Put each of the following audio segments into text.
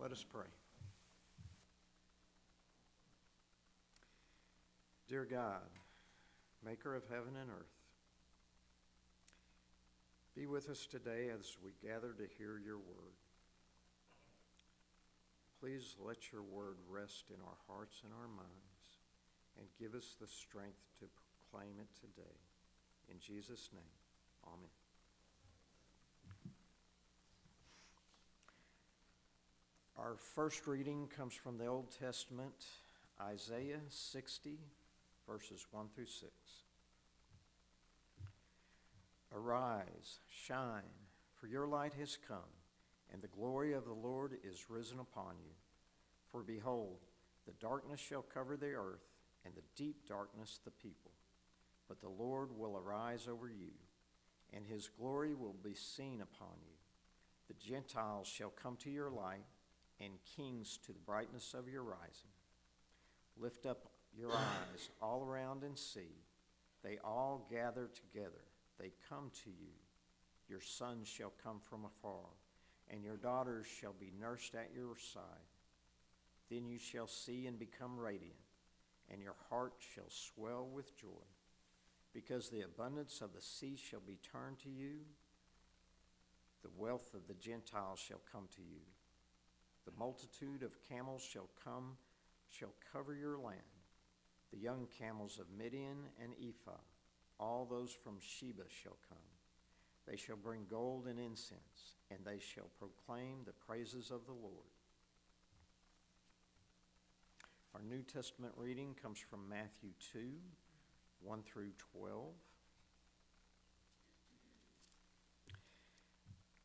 Let us pray. Dear God, maker of heaven and earth, be with us today as we gather to hear your word. Please let your word rest in our hearts and our minds and give us the strength to proclaim it today. In Jesus' name, amen. Our first reading comes from the Old Testament, Isaiah 60, verses 1 through 6. Arise, shine, for your light has come, and the glory of the Lord is risen upon you. For behold, the darkness shall cover the earth, and the deep darkness the people. But the Lord will arise over you, and his glory will be seen upon you. The Gentiles shall come to your light and kings to the brightness of your rising. Lift up your eyes all around and see. They all gather together. They come to you. Your sons shall come from afar, and your daughters shall be nursed at your side. Then you shall see and become radiant, and your heart shall swell with joy, because the abundance of the sea shall be turned to you. The wealth of the Gentiles shall come to you. The multitude of camels shall come, shall cover your land. The young camels of Midian and Ephah, all those from Sheba shall come. They shall bring gold and incense, and they shall proclaim the praises of the Lord. Our New Testament reading comes from Matthew 2, 1 through 12.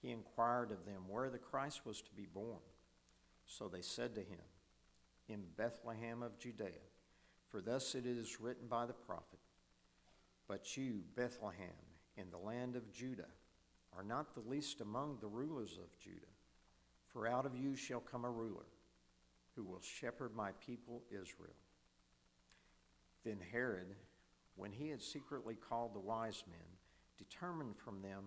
he inquired of them where the Christ was to be born. So they said to him, In Bethlehem of Judea, for thus it is written by the prophet, But you, Bethlehem, in the land of Judah, are not the least among the rulers of Judah, for out of you shall come a ruler who will shepherd my people Israel. Then Herod, when he had secretly called the wise men, determined from them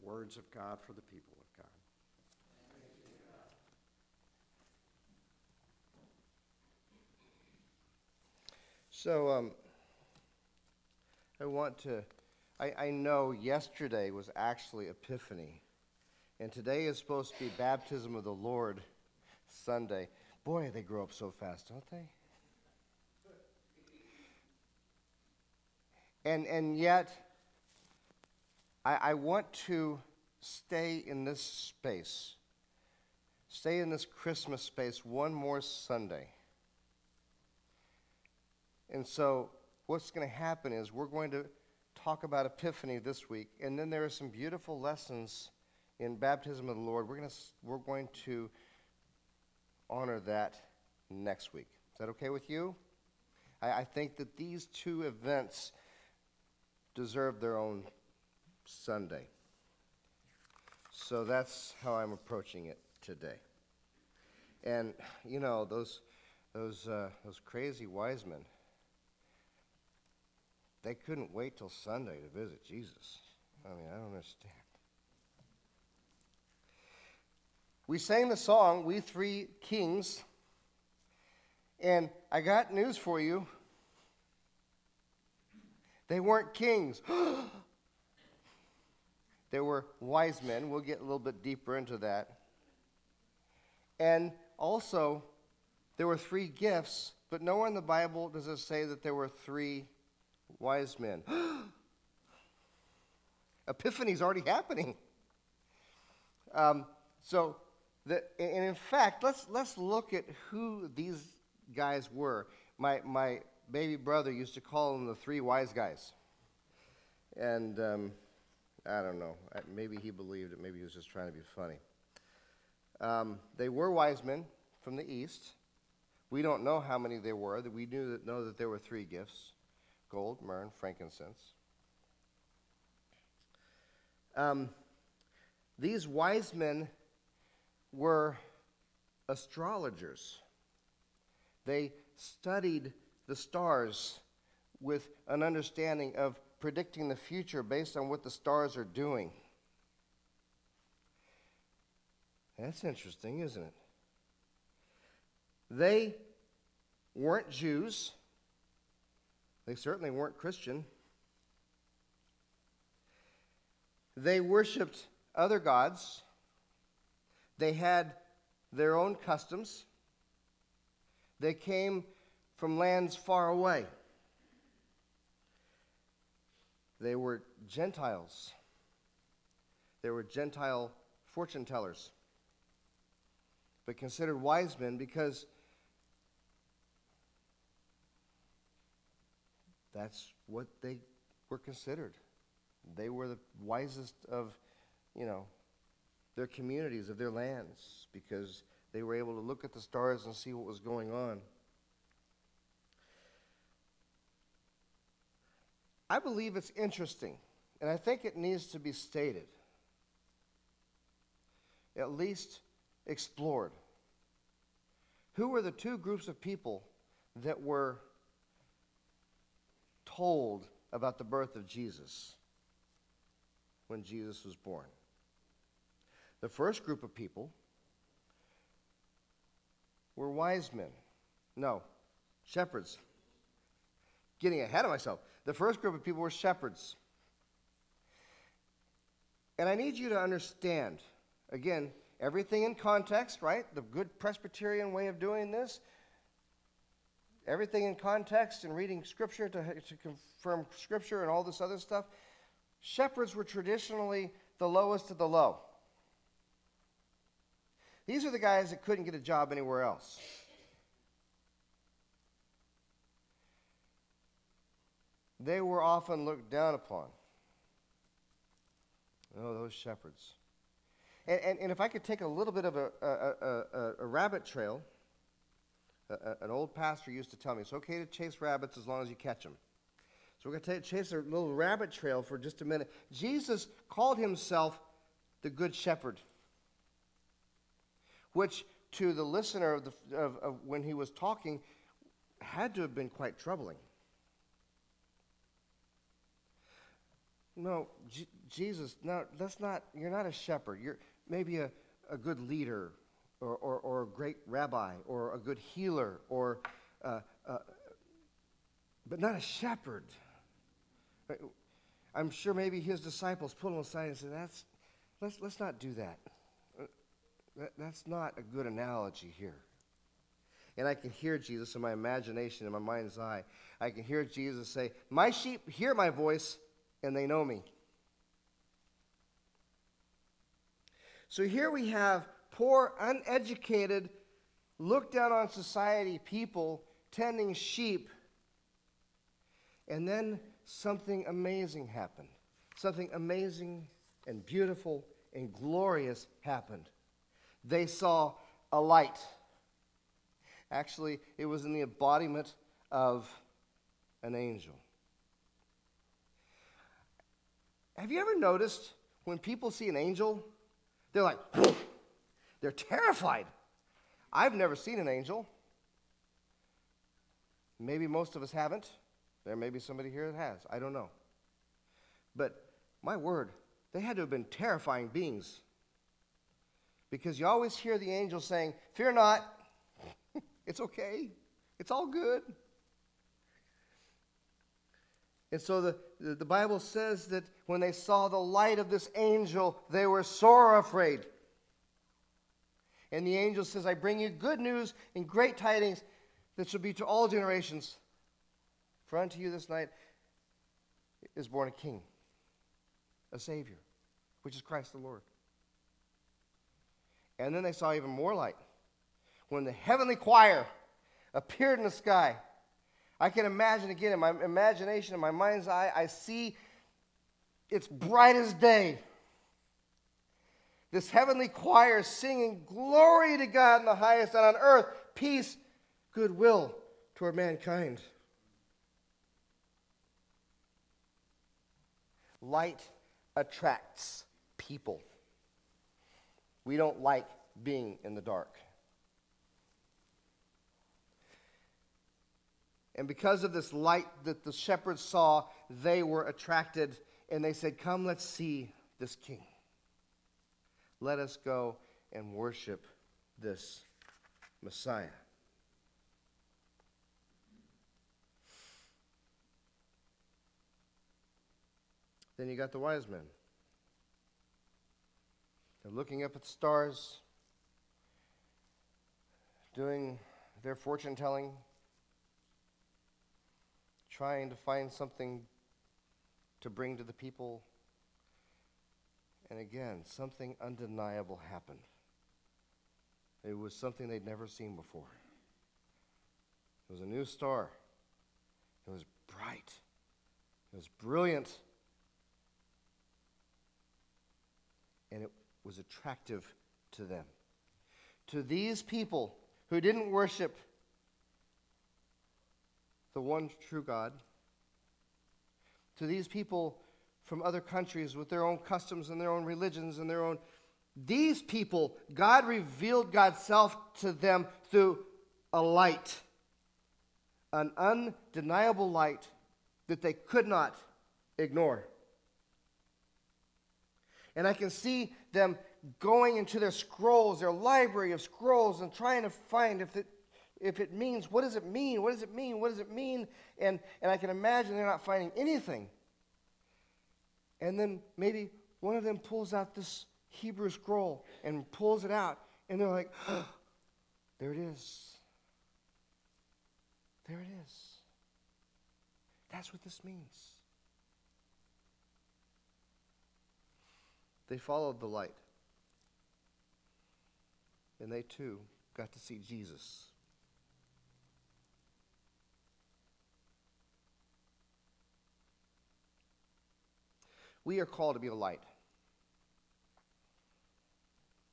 the words of God for the people of God. So, um, I want to, I, I know yesterday was actually Epiphany, and today is supposed to be Baptism of the Lord Sunday. Boy, they grow up so fast, don't they? And, and yet, I, I want to stay in this space, stay in this Christmas space one more Sunday. And so, what's going to happen is we're going to talk about Epiphany this week, and then there are some beautiful lessons in Baptism of the Lord. We're going to, we're going to honor that next week. Is that okay with you? I, I think that these two events deserve their own Sunday. So that's how I'm approaching it today. And you know those those uh, those crazy wise men. they couldn't wait till Sunday to visit Jesus. I mean, I don't understand. We sang the song, We Three Kings, and I got news for you. They weren't kings. they were wise men. We'll get a little bit deeper into that. And also, there were three gifts, but nowhere in the Bible does it say that there were three wise men. Epiphany's already happening. Um, so, the, and in fact, let's, let's look at who these guys were. My, my baby brother used to call them the three wise guys. And um, I don't know. Maybe he believed it. Maybe he was just trying to be funny. Um, they were wise men from the east. We don't know how many there were. We knew that, know that there were three gifts gold, myrrh, frankincense. Um, these wise men were astrologers. They studied the stars with an understanding of predicting the future based on what the stars are doing. That's interesting, isn't it? They weren't Jews. They certainly weren't Christian. They worshiped other gods. They had their own customs. They came from lands far away. They were Gentiles. They were Gentile fortune tellers but considered wise men because that's what they were considered. They were the wisest of, you know, their communities, of their lands, because they were able to look at the stars and see what was going on. I believe it's interesting, and I think it needs to be stated, at least explored. Who were the two groups of people that were told about the birth of Jesus when Jesus was born? The first group of people were wise men. No, shepherds. Getting ahead of myself. The first group of people were shepherds. And I need you to understand, again, Everything in context, right? The good Presbyterian way of doing this. Everything in context and reading Scripture to, to confirm Scripture and all this other stuff. Shepherds were traditionally the lowest of the low. These are the guys that couldn't get a job anywhere else. They were often looked down upon. Oh, those shepherds. And, and, and if I could take a little bit of a, a, a, a rabbit trail, an old pastor used to tell me it's okay to chase rabbits as long as you catch them. So we're going to chase a little rabbit trail for just a minute. Jesus called himself the Good Shepherd, which to the listener of, the, of, of when he was talking had to have been quite troubling. No, J- Jesus, no, that's not, you're not a shepherd. You're, maybe a, a good leader or, or, or a great rabbi or a good healer or uh, uh, but not a shepherd i'm sure maybe his disciples pulled him aside and said that's let's, let's not do that. Uh, that that's not a good analogy here and i can hear jesus in my imagination in my mind's eye i can hear jesus say my sheep hear my voice and they know me So here we have poor, uneducated, looked down on society people tending sheep. And then something amazing happened. Something amazing and beautiful and glorious happened. They saw a light. Actually, it was in the embodiment of an angel. Have you ever noticed when people see an angel, they're like, they're terrified. I've never seen an angel. Maybe most of us haven't. There may be somebody here that has. I don't know. But my word, they had to have been terrifying beings. Because you always hear the angel saying, Fear not, it's okay, it's all good. And so the, the, Bible says that when they saw the light of this angel, they were sore afraid. And the angel says, I bring you good news and great tidings that shall be to all generations. For unto you this night is born a king, a Savior, which is Christ the Lord. And then they saw even more light. When the heavenly choir appeared in the sky, I can imagine again in my imagination, in my mind's eye, I see it's bright as day. This heavenly choir singing glory to God in the highest, and on earth, peace, goodwill toward mankind. Light attracts people. We don't like being in the dark. And because of this light that the shepherds saw, they were attracted and they said, Come, let's see this king. Let us go and worship this Messiah. Then you got the wise men. They're looking up at the stars, doing their fortune telling, trying to find something to bring to the people. And again, something undeniable happened. It was something they'd never seen before. It was a new star. It was bright. It was brilliant. And it was attractive to them. To these people who didn't worship the one true God, to these people from other countries with their own customs and their own religions and their own. These people, God revealed God's self to them through a light, an undeniable light that they could not ignore. And I can see them going into their scrolls, their library of scrolls, and trying to find if it, if it means, what does it mean? What does it mean? What does it mean? And, and I can imagine they're not finding anything. And then maybe one of them pulls out this Hebrew scroll and pulls it out, and they're like, oh, there it is. There it is. That's what this means. They followed the light. And they too got to see Jesus. We are called to be a light.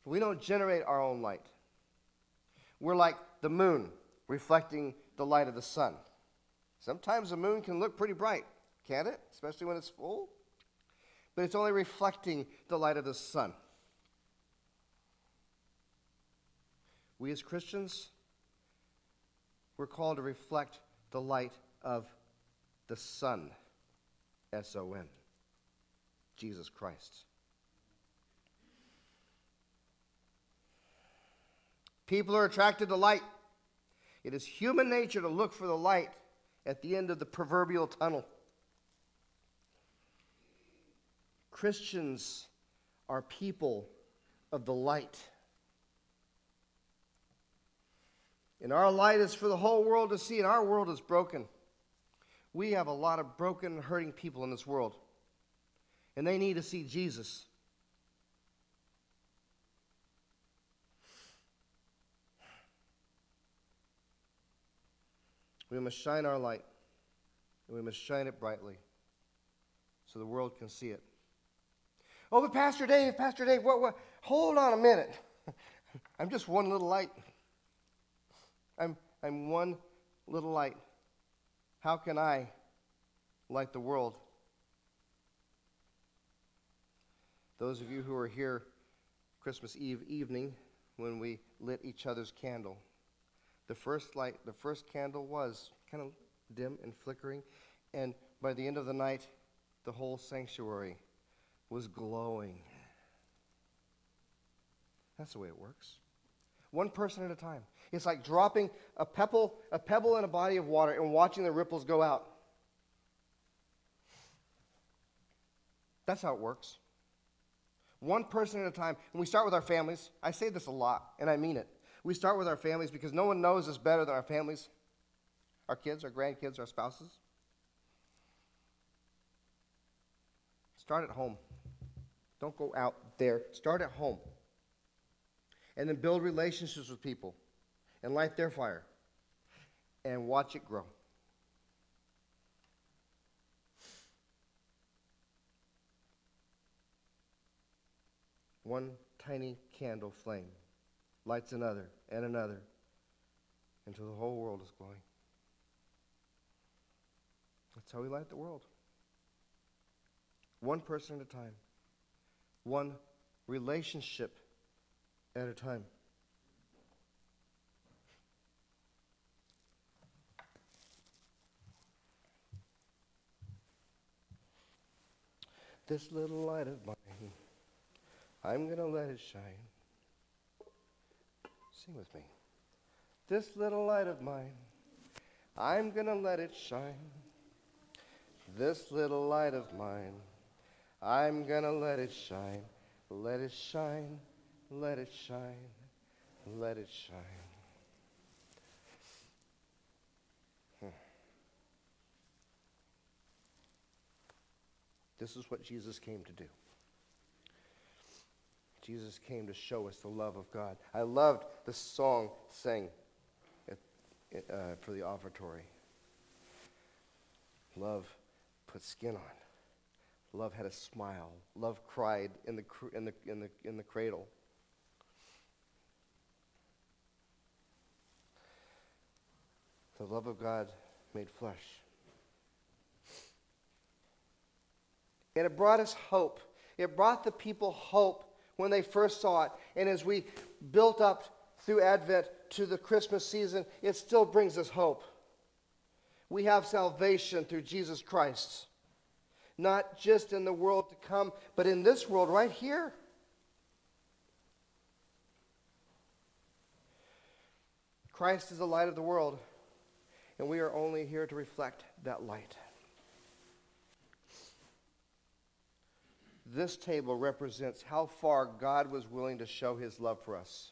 We don't generate our own light. We're like the moon reflecting the light of the sun. Sometimes the moon can look pretty bright, can't it? Especially when it's full but it's only reflecting the light of the sun. We as Christians, we're called to reflect the light of the sun. S O N, Jesus Christ. People are attracted to light. It is human nature to look for the light at the end of the proverbial tunnel. Christians are people of the light. And our light is for the whole world to see, and our world is broken. We have a lot of broken, hurting people in this world, and they need to see Jesus. We must shine our light, and we must shine it brightly so the world can see it. Oh, but Pastor Dave, Pastor Dave, what, what? Hold on a minute. I'm just one little light. I'm, I'm one little light. How can I light the world? Those of you who were here Christmas Eve evening when we lit each other's candle, the first light, the first candle was kind of dim and flickering, And by the end of the night, the whole sanctuary was glowing. That's the way it works. One person at a time. It's like dropping a pebble, a pebble in a body of water and watching the ripples go out. That's how it works. One person at a time. And we start with our families. I say this a lot, and I mean it. We start with our families because no one knows us better than our families our kids, our grandkids, our spouses. Start at home. Don't go out there. Start at home. And then build relationships with people and light their fire and watch it grow. One tiny candle flame lights another and another until the whole world is glowing. That's how we light the world. One person at a time, one relationship at a time. This little light of mine, I'm going to let it shine. Sing with me. This little light of mine, I'm going to let it shine. This little light of mine, I'm going to let it shine. Let it shine, let it shine, let it shine. Hmm. This is what Jesus came to do. Jesus came to show us the love of God. I loved the song sang at, uh, for the offertory. Love put skin on. Love had a smile. Love cried in the, in the, in the, in the cradle. The love of God made flesh. And it brought us hope. It brought the people hope when they first saw it. And as we built up through Advent to the Christmas season, it still brings us hope. We have salvation through Jesus Christ, not just in the world to come, but in this world right here. Christ is the light of the world, and we are only here to reflect that light. This table represents how far God was willing to show his love for us.